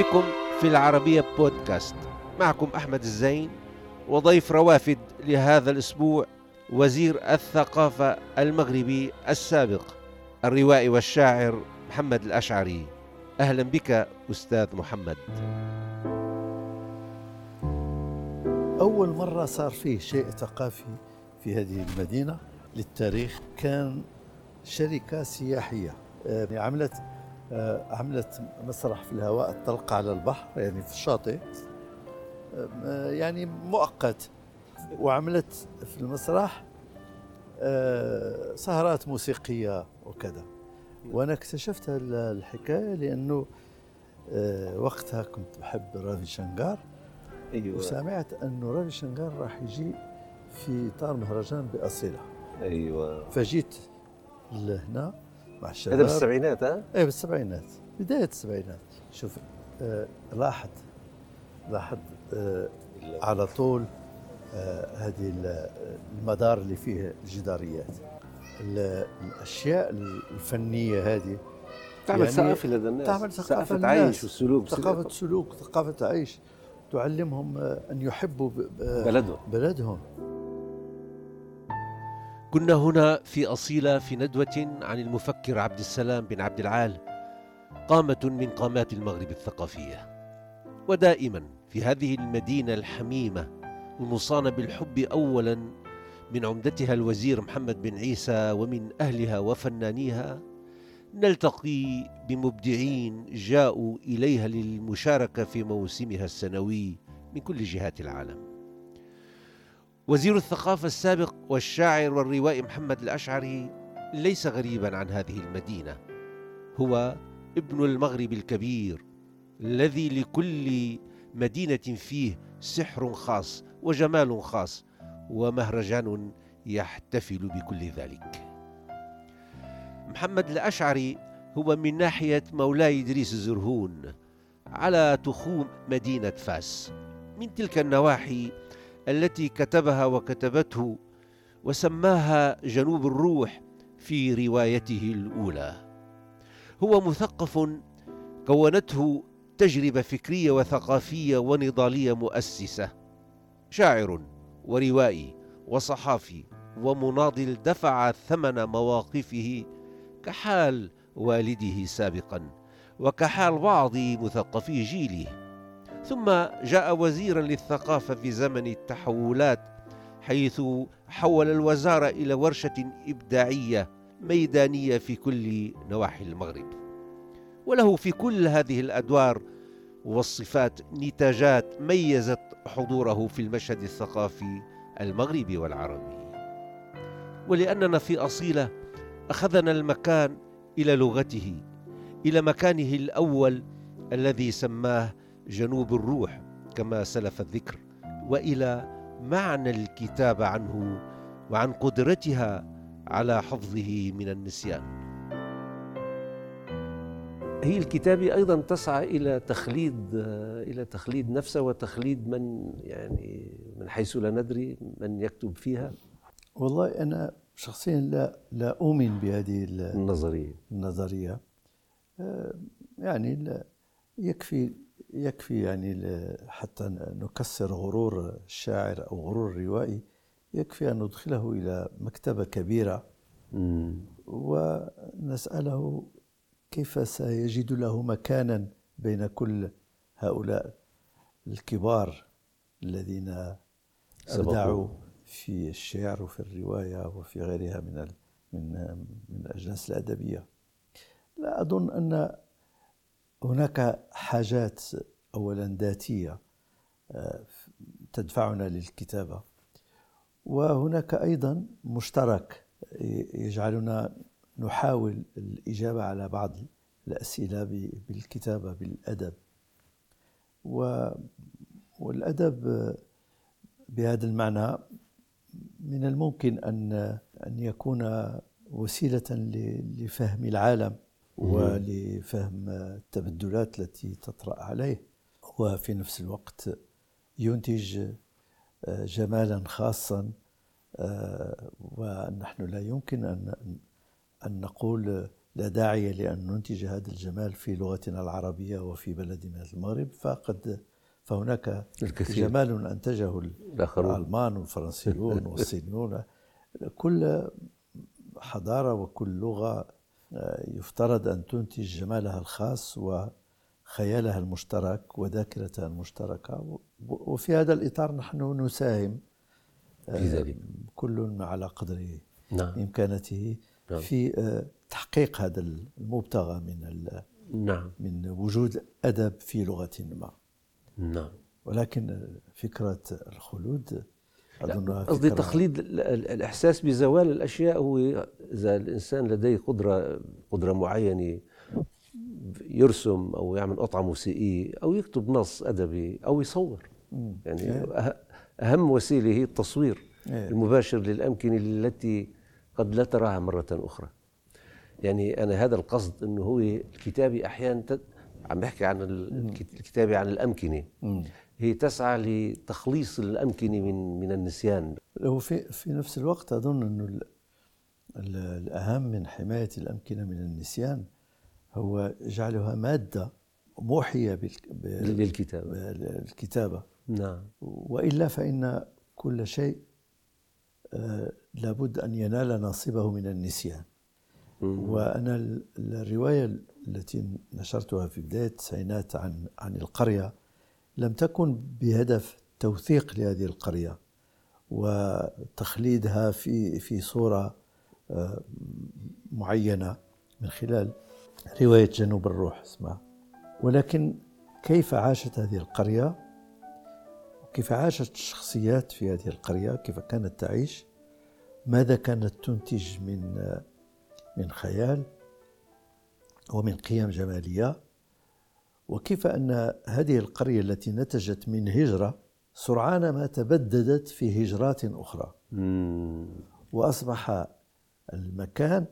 بكم في العربية بودكاست. معكم أحمد الزين وضيف روافد لهذا الأسبوع وزير الثقافة المغربي السابق الروائي والشاعر محمد الأشعري. أهلا بك أستاذ محمد. أول مرة صار فيه شيء ثقافي في هذه المدينة للتاريخ كان شركة سياحية آه، عملت عملت مسرح في الهواء الطلق على البحر يعني في الشاطئ. آه، يعني مؤقت. وعملت في المسرح سهرات موسيقية وكذا. وأنا اكتشفت الحكاية لأنه وقتها كنت بحب رافي شنغار. أيوة. وسمعت أنه رافي شنغار راح يجي في إطار مهرجان بأصيلة. أيوة. فجيت لهنا. مع الشباب. هذا بالسبعينات ها؟ إيه بالسبعينات. بداية السبعينات. شوف آه لاحظ لاحظ آه على طول آه هذه المدار اللي فيه الجداريات. الأشياء الفنية هذه تعمل يعني ثقافة لدى الناس تعمل ثقافة, ثقافة عيش وسلوك ثقافة سلوك ثقافة عيش. تعلمهم آه، أن يحبوا بلدهم. بلدهم. كنا هنا في أصيلة في ندوة عن المفكر عبد السلام بن عبد العال قامة من قامات المغرب الثقافية. ودائما في هذه المدينة الحميمة المصانة بالحب أولا من عمدتها الوزير محمد بن عيسى ومن أهلها وفنانيها نلتقي بمبدعين جاءوا إليها للمشاركة في موسمها السنوي من كل جهات العالم. وزير الثقافة السابق والشاعر والروائي محمد الأشعري ليس غريبا عن هذه المدينة. هو ابن المغرب الكبير الذي لكل مدينة فيه سحر خاص وجمال خاص ومهرجان يحتفل بكل ذلك. محمد الأشعري هو من ناحية مولاي إدريس الزرهون على تخوم مدينة فاس. من تلك النواحي التي كتبها وكتبته وسماها جنوب الروح في روايته الأولى. هو مثقف كونته تجربة فكرية وثقافية ونضالية مؤسسة شاعر وروائي وصحافي ومناضل دفع ثمن مواقفه كحال والده سابقا وكحال بعض مثقفي جيله. ثم جاء وزيرا للثقافة في زمن التحولات حيث حول الوزارة إلى ورشة إبداعية ميدانية في كل نواحي المغرب. وله في كل هذه الأدوار والصفات نتاجات ميزت حضوره في المشهد الثقافي المغربي والعربي. ولأننا في أصيلة أخذنا المكان إلى لغته إلى مكانه الأول الذي سماه جنوب الروح كما سلف الذكر وإلى معنى الكتاب عنه وعن قدرتها على حفظه من النسيان. هي الكتابة أيضا تسعى إلى تخليد إلى تخليد نفسها وتخليد من يعني من حيث لا ندري من يكتب فيها. والله أنا شخصيا لا لا أؤمن بهذه النظرية. النظرية. آه، يعني لا يكفي يكفي يعني حتى نكسر غرور الشاعر أو غرور الروائي يكفي أن ندخله إلى مكتبة كبيرة ونسأله كيف سيجد له مكانا بين كل هؤلاء الكبار الذين أبدعوا في الشعر وفي الرواية وفي غيرها من من من الأجناس الأدبية. لا أظن أن هناك حاجات اولا ذاتية آه، تدفعنا للكتابة. وهناك أيضا مشترك يجعلنا نحاول الإجابة على بعض الأسئلة بالكتابة بالأدب. والأدب بهذا المعنى من الممكن ان أن يكون وسيلة لفهم العالم. ولفهم التبدلات التي تطرأ عليه. وفي نفس الوقت ينتج آه، جمالا خاصا آه، ونحن لا يمكن أن أن نقول لا داعي لأن ننتج هذا الجمال في لغتنا العربية وفي بلدنا المغرب. فقد فهناك الكثير. جمال أنتجه الألمان والفرنسيون والصينيون. كل حضارة وكل لغة يفترض أن تنتج جمالها الخاص وخيالها المشترك وذاكرتها المشتركة وفي هذا الإطار نحن نساهم في ذلك كل على قدر نعم. إمكانته نعم. في آه، تحقيق هذا المبتغى من نعم. من وجود أدب في لغة ما نعم ولكن فكرة الخلود قصدي تخليد الإحساس بزوال الأشياء هو إذا الإنسان لديه قدرة قدرة معينة يرسم أو يعمل قطعة موسيقية أو يكتب نص أدبي أو يصور. يعني إيه. أهم وسيلة هي التصوير إيه. المباشر للأمكنة التي قد لا تراها مرة أخرى. يعني أنا هذا القصد أنه هو الكتابة أحيانا عم بحكي عن الكتابة عن الأمكنة. هي تسعى لتخليص الأمكنة من من النسيان. هو في في نفس الوقت أظن أنه الأهم من حماية الأمكنة من النسيان هو جعلها مادة موحية للكتابة. الكتابة نعم. وإلا فإن كل شيء آه، لابد أن ينال نصيبه من النسيان. وأنا الرواية التي نشرتها في بداية التسعينات عن عن القرية لم تكن بهدف توثيق لهذه القرية وتخليدها في في صورة آه، معينة من خلال رواية جنوب الروح اسمها. ولكن كيف عاشت هذه القرية؟ كيف عاشت الشخصيات في هذه القرية؟ كيف كانت تعيش؟ ماذا كانت تنتج من آه، من خيال ومن قيم جمالية؟ وكيف أن هذه القرية التي نتجت من هجرة سرعان ما تبددت في هجرات أخرى. وأصبح المكان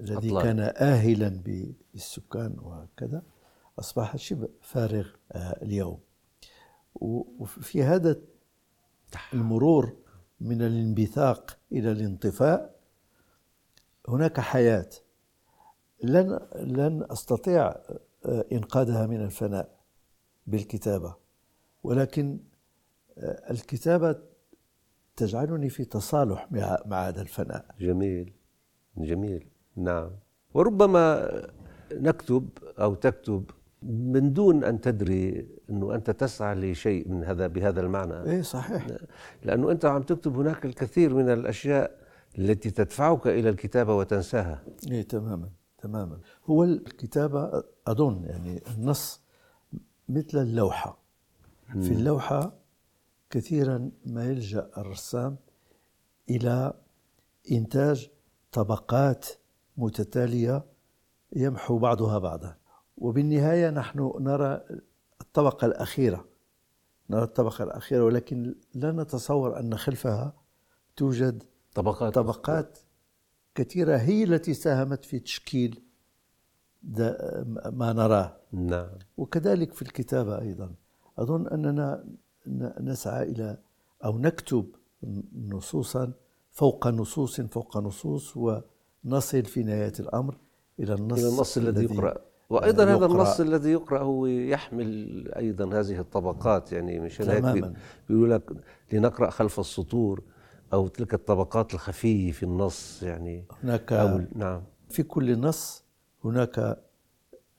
الذي أطلع. كان آهلا بالسكان وكذا أصبح شبه فارغ آه، اليوم. وفي هذا المرور من الانبثاق إلى الانطفاء هناك حياة. لن لن أستطيع إنقاذها من الفناء بالكتابة. ولكن آه، الكتابة تجعلني في تصالح مع هذا الفناء. جميل جميل نعم. وربما نكتب أو تكتب من دون أن تدري أنه أنت تسعى لشيء من هذا بهذا المعنى. إيه صحيح. لأنه أنت عم تكتب هناك الكثير من الأشياء التي تدفعك إلى الكتابة وتنساها. إيه تماما. تماما. هو الكتابة أظن يعني النص مثل اللوحة. في اللوحة كثيرا ما يلجأ الرسام إلى إنتاج طبقات متتالية يمحو بعضها بعضا. وبالنهاية نحن نرى الطبقة الأخيرة. نرى الطبقة الأخيرة ولكن لا نتصور أن خلفها توجد طبقات طبقات كثيرة هي التي ساهمت في تشكيل ما نراه. نعم. وكذلك في الكتابة أيضا. أظن أننا نسعى إلى أو نكتب نصوصا فوق نصوص فوق نصوص ونصل في نهاية الأمر إلى النص, إلى النص الذي يقرأ. وأيضا هذا النص الذي يقرا هو يحمل أيضا هذه الطبقات يعني مشان هيك بيقولوا لك لنقرأ خلف السطور. أو تلك الطبقات الخفية في النص يعني. هناك أو نعم. في كل نص هناك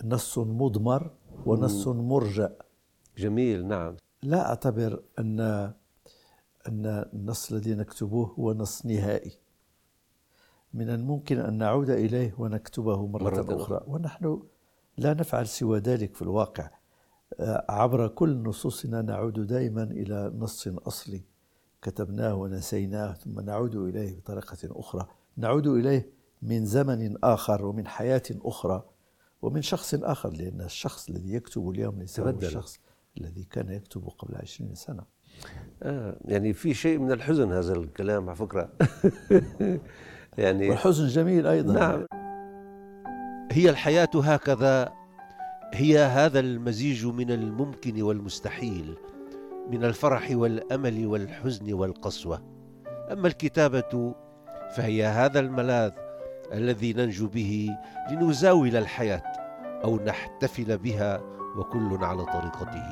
نص مضمر ونص مرجأ جميل نعم. لا أعتبر أن أن النص الذي نكتبه هو نص نهائي. من الممكن أن نعود إليه ونكتبه مرة, مرة أخرى. ونحن لا نفعل سوى ذلك في الواقع. آه، عبر كل نصوصنا نعود دائما إلى نص أصلي. كتبناه ونسيناه ثم نعود إليه بطريقة أخرى. نعود إليه من زمن آخر ومن حياة أخرى ومن شخص آخر لأن الشخص الذي يكتب اليوم ليس هو الشخص الذي كان يكتب قبل عشرين سنة. آه يعني في شيء من الحزن هذا الكلام على فكرة. يعني والحزن جميل أيضا. نعم. هي الحياة هكذا هي هذا المزيج من الممكن والمستحيل. من الفرح والأمل والحزن والقسوة. أما الكتابة فهي هذا الملاذ الذي ننجو به لنزاول الحياة أو نحتفل بها وكل على طريقته.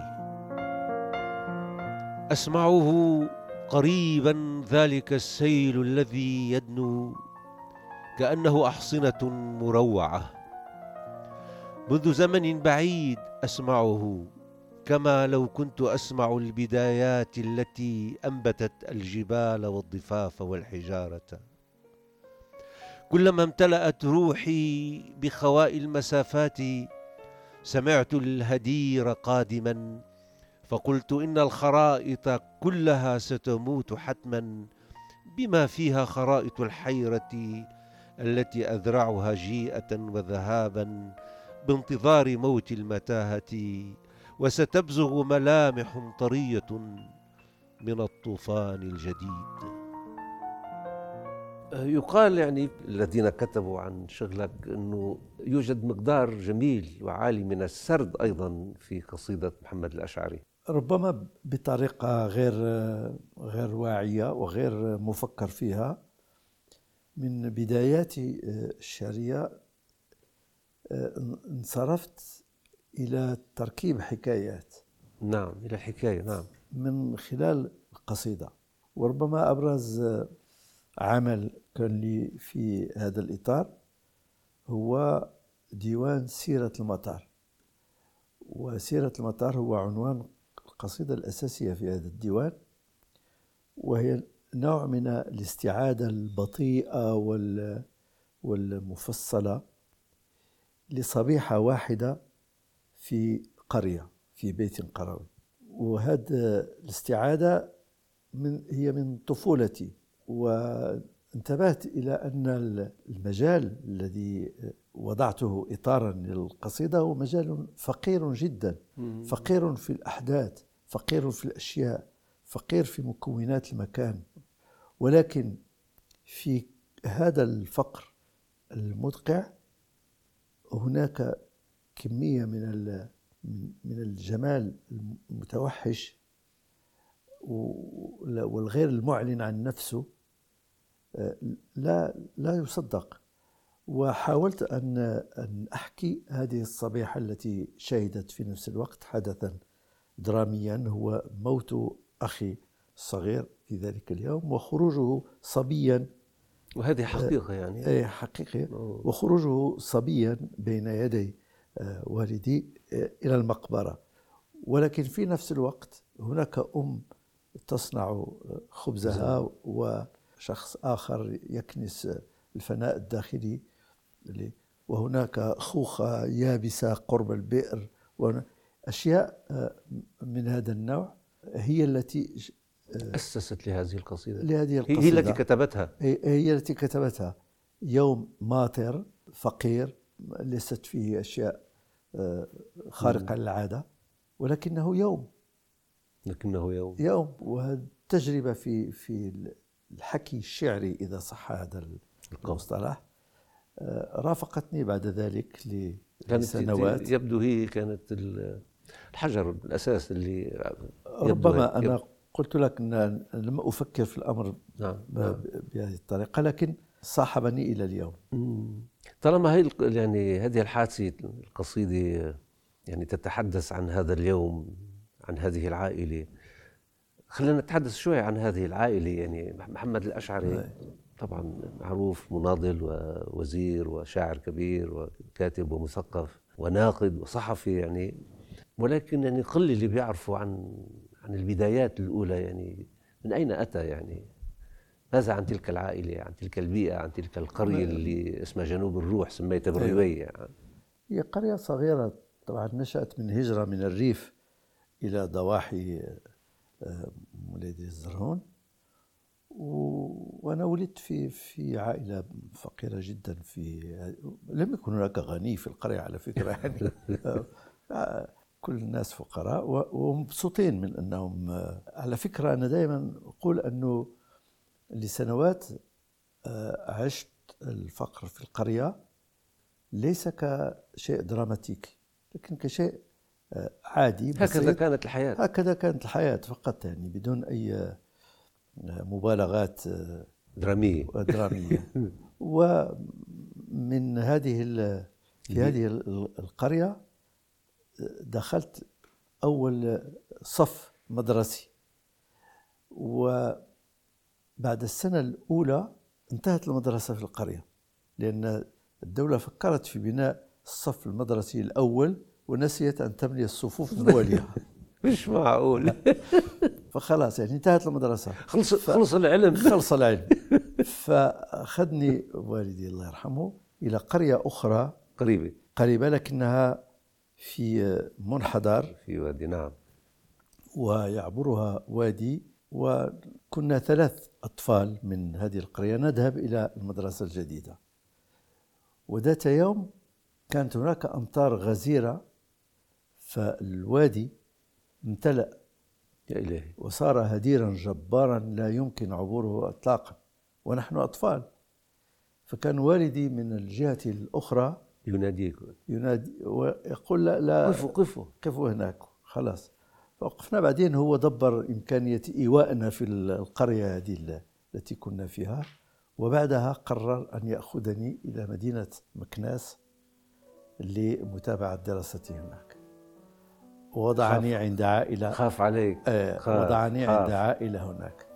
أسمعه قريبا ذلك السيل الذي يدنو كأنه أحصنة مروعة. منذ زمن بعيد أسمعه كما لو كنت أسمع البدايات التي أنبتت الجبال والضفاف والحجارة. كلما امتلأت روحي بخواء المسافات سمعت الهدير قادما فقلت إن الخرائط كلها ستموت حتما بما فيها خرائط الحيرة التي أذرعها جيئة وذهابا بانتظار موت المتاهة. وستبزغ ملامح طرية من الطوفان الجديد. يقال يعني الذين كتبوا عن شغلك إنه يوجد مقدار جميل وعالي من السرد أيضا في قصيدة محمد الأشعري. ربما بطريقة غير غير واعية وغير مفكر فيها. من بدايات الشعريه انصرفت إلى تركيب حكايات. نعم إلى الحكاية نعم. من خلال القصيده وربما أبرز عمل كان لي في هذا الإطار هو ديوان سيرة المطار. وسيرة المطار هو عنوان القصيدة الأساسية في هذا الديوان وهي نوع من الاستعادة البطيئة والمفصلة لصبيحة واحدة في قرية في بيت قروي وهذه الاستعادة من هي من طفولتي. وانتبهت إلى أن المجال الذي وضعته إطارا للقصيدة هو مجال فقير جدا. فقير في الأحداث فقير في الأشياء فقير في مكونات المكان. ولكن في هذا الفقر المدقع هناك كمية من من الجمال المتوحش والغير المعلن عن نفسه لا لا يصدق. وحاولت أن أن أحكي هذه الصبيحة التي شهدت في نفس الوقت حدثا دراميا هو موت أخي الصغير في ذلك اليوم وخروجه صبيا. وهذه حقيقة يعني. أي حقيقة وخروجه صبيا بين يدي آه، والدي آه، إلى المقبرة. ولكن في نفس الوقت هناك أم تصنع خبزها وشخص آخر يكنس الفناء الداخلي وهناك خوخة يابسة قرب البئر. أشياء آه، من هذا النوع هي التي آه، أسست لهذه القصيدة. لهذه القصيدة هي التي كتبتها. هي التي كتبتها. يوم ماطر فقير ليست فيه أشياء آه، خارقة للعادة ولكنه يوم. لكنه يوم. يوم. والتجربة في في الحكي الشعري إذا صح هذا المصطلح آه، رافقتني بعد ذلك لسنوات. يبدو هي كانت الحجر الأساس اللي ربما أنا قلت لك أن لم أفكر في الأمر نعم. نعم. بهذه الطريقة لكن صاحبني إلى اليوم. طالما هي يعني هذه الحادثة القصيدة يعني تتحدث عن هذا اليوم عن هذه العائلة. خلينا نتحدث شوي عن هذه العائلة. يعني محمد الأشعري طبعا معروف مناضل ووزير وشاعر كبير وكاتب ومثقف وناقد وصحفي يعني. ولكن يعني قل اللي بيعرفوا عن عن البدايات الأولى يعني من أين أتى يعني؟ ماذا عن تلك العائلة عن تلك البيئة عن تلك القرية اللي اسمها جنوب الروح سميتها بالرواية يعني. هي قرية صغيرة طبعا نشأت من هجرة من الريف إلى ضواحي آه، ولادي الزرهون وأنا ولدت في في عائلة فقيرة جدا في لم يكن هناك غني في القرية على فكرة يعني آه، كل الناس فقراء ومبسوطين من أنهم آه، على فكرة أنا دائما أقول أنه لسنوات عشت الفقر في القرية ليس كشيء دراماتيكي لكن كشيء عادي هكذا كانت الحياة. هكذا كانت الحياة فقط يعني بدون أي آه، مبالغات درامية. درامية. و من هذه في هذه القرية دخلت أول صف مدرسي. وبعد السنة الأولى انتهت المدرسة في القرية لأن الدولة فكرت في بناء الصف المدرسي الأول ونسيت أن تبني الصفوف الموالية مش معقول. فخلاص يعني انتهت المدرسة. خلص ف... خلص العلم. خلص العلم. فأخذني والدي الله يرحمه إلى قرية أخرى قريبة. قريبة لكنها في منحدر. في وادي نعم. ويعبرها وادي وكنا ثلاث أطفال من هذه القرية نذهب إلى المدرسة الجديدة. وذات يوم كانت هناك أمطار غزيرة فالوادي امتلأ يا إلهي. وصار هديرا جبارا لا يمكن عبوره إطلاقا ونحن أطفال. فكان والدي من الجهة الأخرى يناديك. ينادي ويقول لا لا قفوا قفوا. قفوا هناك خلاص. فوقفنا بعدين هو دبر إمكانية إيوائنا في القرية هذه التي كنا فيها وبعدها قرر أن يأخذني إلى مدينة مكناس لمتابعة دراستي هناك. ووضعني عند عائلة خاف عليك. آه خاف. وضعني خاف. عند عائلة هناك.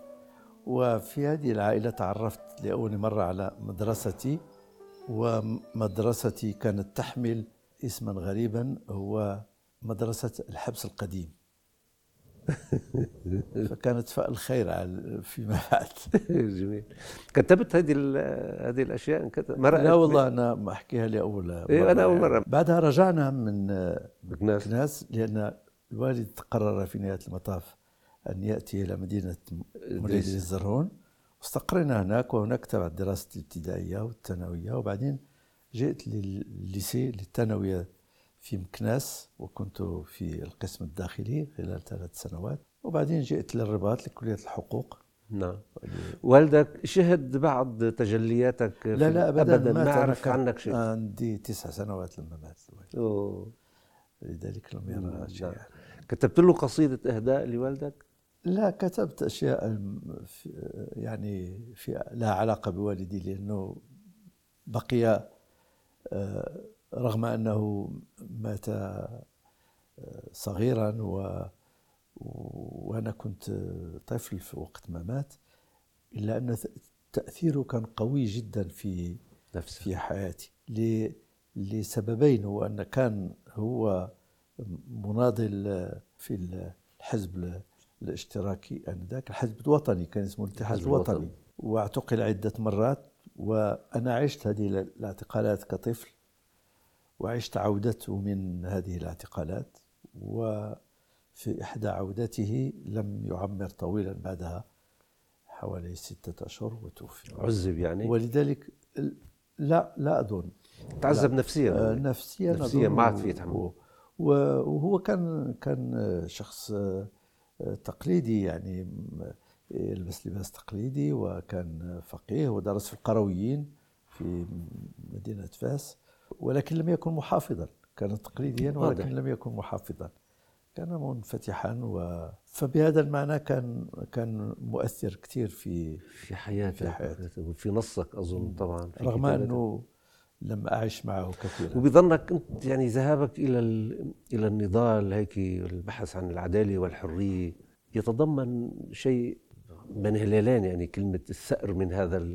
وفي هذه العائلة تعرفت لأول مرة على مدرستي ومدرستي كانت تحمل اسما غريبا هو مدرسة الحبس القديم. فكانت فاء الخير فيما بعد. جميل. كتبت هذه هذه الأشياء؟ لا والله أنا ما أحكيها لاول مرة. إيه أنا أول مرة. بعدها رجعنا من بكناس. بكناس لأن الوالد قرر في نهاية المطاف أن يأتي إلى مدينة مريد الزرهون. واستقرينا هناك وهناك تبعت دراستي الابتدائية والثانوية. وبعدين جئت للليسي للثانوية في مكناس وكنت في القسم الداخلي خلال ثلاث سنوات. وبعدين جئت للرباط لكلية الحقوق. نعم. والدك شهد بعض تجلياتك لا لا ابدا, أبداً. ما عرف عنك شيء. عندي تسع سنوات لما مات أوه. لذلك لم يرى شيء نعم. كتبت له قصيدة إهداء لوالدك؟ لا كتبت أشياء يعني في لها علاقة بوالدي لأنه بقي آه، رغم أنه مات آه، صغيرا و وأنا كنت طفل في وقت ما مات إلا أن تأثيره كان قوي جدا في نفسه. في حياتي. لسببين. هو أن كان هو مناضل في الحزب الاشتراكي آنذاك. الحزب الوطني كان اسمه الاتحاد الوطني. واعتقل عدة مرات وأنا عشت هذه الاعتقالات كطفل. وعشت عودته من هذه الاعتقالات وفي إحدى عودته لم يعمر طويلا بعدها حوالي ستة أشهر وتوفي. عذب يعني؟ ولذلك لا لا أظن. تعذب نفسيا. آه نفسيا نفسيا ما عاد في يتحمل وهو كان كان شخص تقليدي يعني يلبس لباس تقليدي وكان فقيه ودرس في القرويين في مدينة فاس. ولكن لم يكن محافظا. كان تقليديا ولكن لم يكن محافظا. كان منفتحا و فبهذا المعنى كان كان مؤثر كثير في في حياتك في حياتك وفي نصك أظن طبعا في رغم أنه لم أعش معه كثيرا. وبظنك أنت يعني ذهابك إلى إلى النضال هيك البحث عن العدالة والحرية يتضمن شيء من هلالين يعني كلمة الثأر من هذا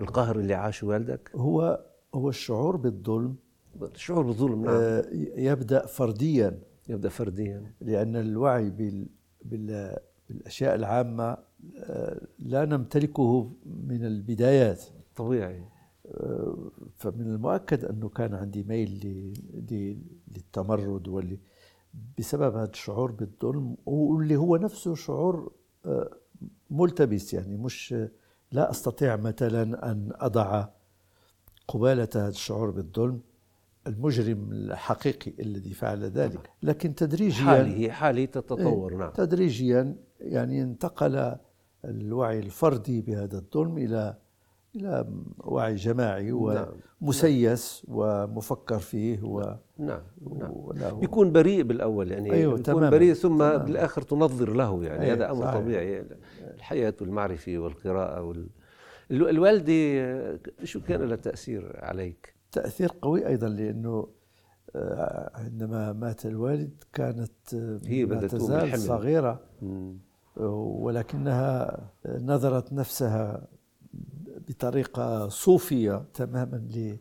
القهر اللي عاشه والدك؟ هو هو الشعور بالظلم الشعور بالظلم نعم. آه يبدأ فرديا. يبدأ فرديا. لأن الوعي بال بال بالأشياء العامة آه لا نمتلكه من البدايات. طبيعي. آه فمن المؤكد أنه كان عندي ميل للتمرد واللي بسبب هذا الشعور بالظلم واللي هو نفسه شعور ملتبس يعني مش لا أستطيع مثلا أن أضع قبالة هذا الشعور بالظلم. المجرم الحقيقي الذي فعل ذلك لكن تدريجيا حالي حالي تتطور إيه، نعم تدريجيا يعني انتقل الوعي الفردي بهذا الظلم إلى إلى وعي جماعي نعم. ومسيس ومفكر فيه و نعم نعم بيكون بريء بالأول يعني أيوه بيكون تمام. بريء ثم تمام. بالآخر تنظر له يعني هذا أمر صحيح. طبيعي الحياة والمعرفة والقراءة وال... الوالدة شو كان لها تأثير عليك؟ تأثير قوي أيضا لأنه آه، عندما مات الوالد كانت آه، هي ما بدأت تزال مم. ولكنها نظرت نفسها بطريقة صوفية تماما ل-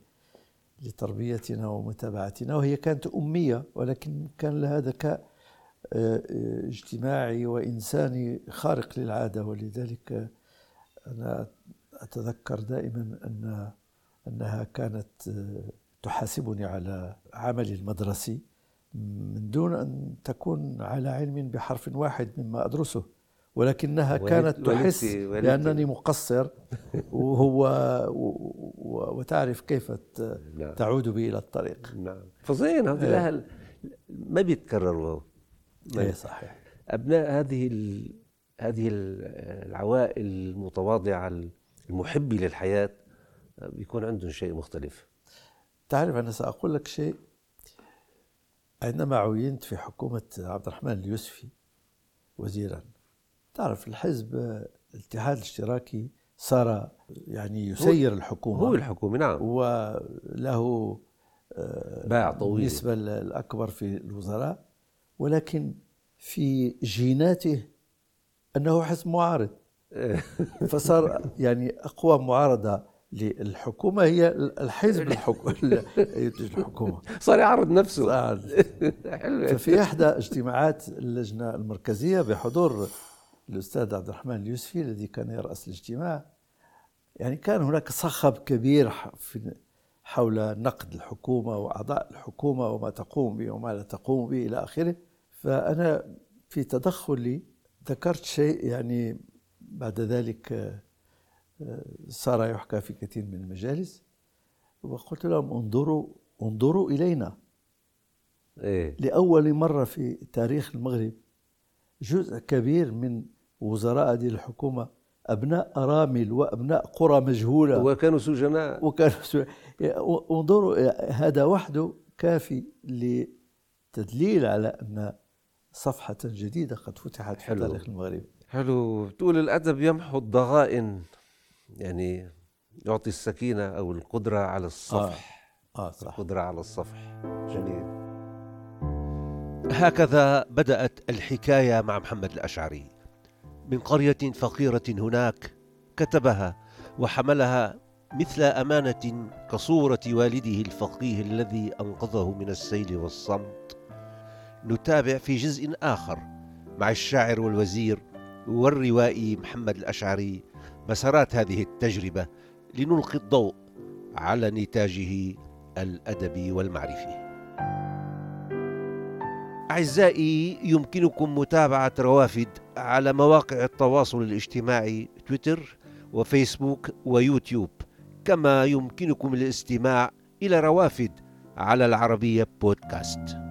لتربيتنا ومتابعتنا وهي كانت أمية ولكن كان لها ذكاء آه، اجتماعي وإنساني خارق للعادة. ولذلك أنا أتذكر دائما أن أنها كانت آه، تحاسبني على عملي المدرسي من دون أن تكون على علم بحرف واحد مما أدرسه ولكنها والدتي- كانت تحس. بأنني مقصر وهو وتعرف كيف نعم. تعود بي إلى الطريق نعم فظيع هذه إيه. الاهل ما بيتكرروا ما اي صحيح أبناء هذه. هذه ال- العوائل المتواضعة المحبة للحياة بيكون عندهم شيء مختلف. تعرف أنا سأقول لك شيء. عندما عينت في حكومة عبد الرحمن اليوسفي وزيرا تعرف الحزب الاتحاد الاشتراكي صار يعني يسير الحكومة. هو الحكومة نعم. وله باع طويل. النسبة الأكبر في الوزراء ولكن في جيناته أنه حزب معارض. فصار يعني أقوى معارضة للحكومة هي الحزب الحكومة الحكومة. صار يعرض نفسه. صار. ففي إحدى اجتماعات اللجنة المركزية بحضور الأستاذ عبد الرحمن اليوسفي الذي كان يرأس الاجتماع يعني كان هناك صخب كبير في حول نقد الحكومة وأعضاء الحكومة وما تقوم به وما لا تقوم به إلى آخره. فأنا في تدخلي ذكرت شيء يعني بعد ذلك صار يحكى في كثير من المجالس وقلت لهم انظروا انظروا إلينا. إيه. لأول مرة في تاريخ المغرب جزء كبير من وزراء هذه الحكومة أبناء أرامل وأبناء قرى مجهولة. وكانوا سجناء وكانوا سو- انظروا هذا وحده كافي لتدليل على أن صفحة جديدة قد فتحت في حلو. تاريخ المغرب. حلو. بتقول الأدب يمحو الضغائن. يعني يعطي السكينة أو القدرة على الصفح. آه. صح. القدرة على الصفح. جميل. هكذا بدأت الحكاية مع محمد الأشعري. من قرية فقيرة هناك كتبها وحملها مثل أمانة كصورة والده الفقيه الذي أنقذه من السيل والصمت. نتابع في جزء آخر مع الشاعر والوزير والروائي محمد الأشعري مسارات هذه التجربة لنلقي الضوء على نتاجه الأدبي والمعرفي أعزائي يمكنكم متابعة روافد على مواقع التواصل الاجتماعي تويتر وفيسبوك ويوتيوب. كما يمكنكم الاستماع إلى روافد على العربية بودكاست.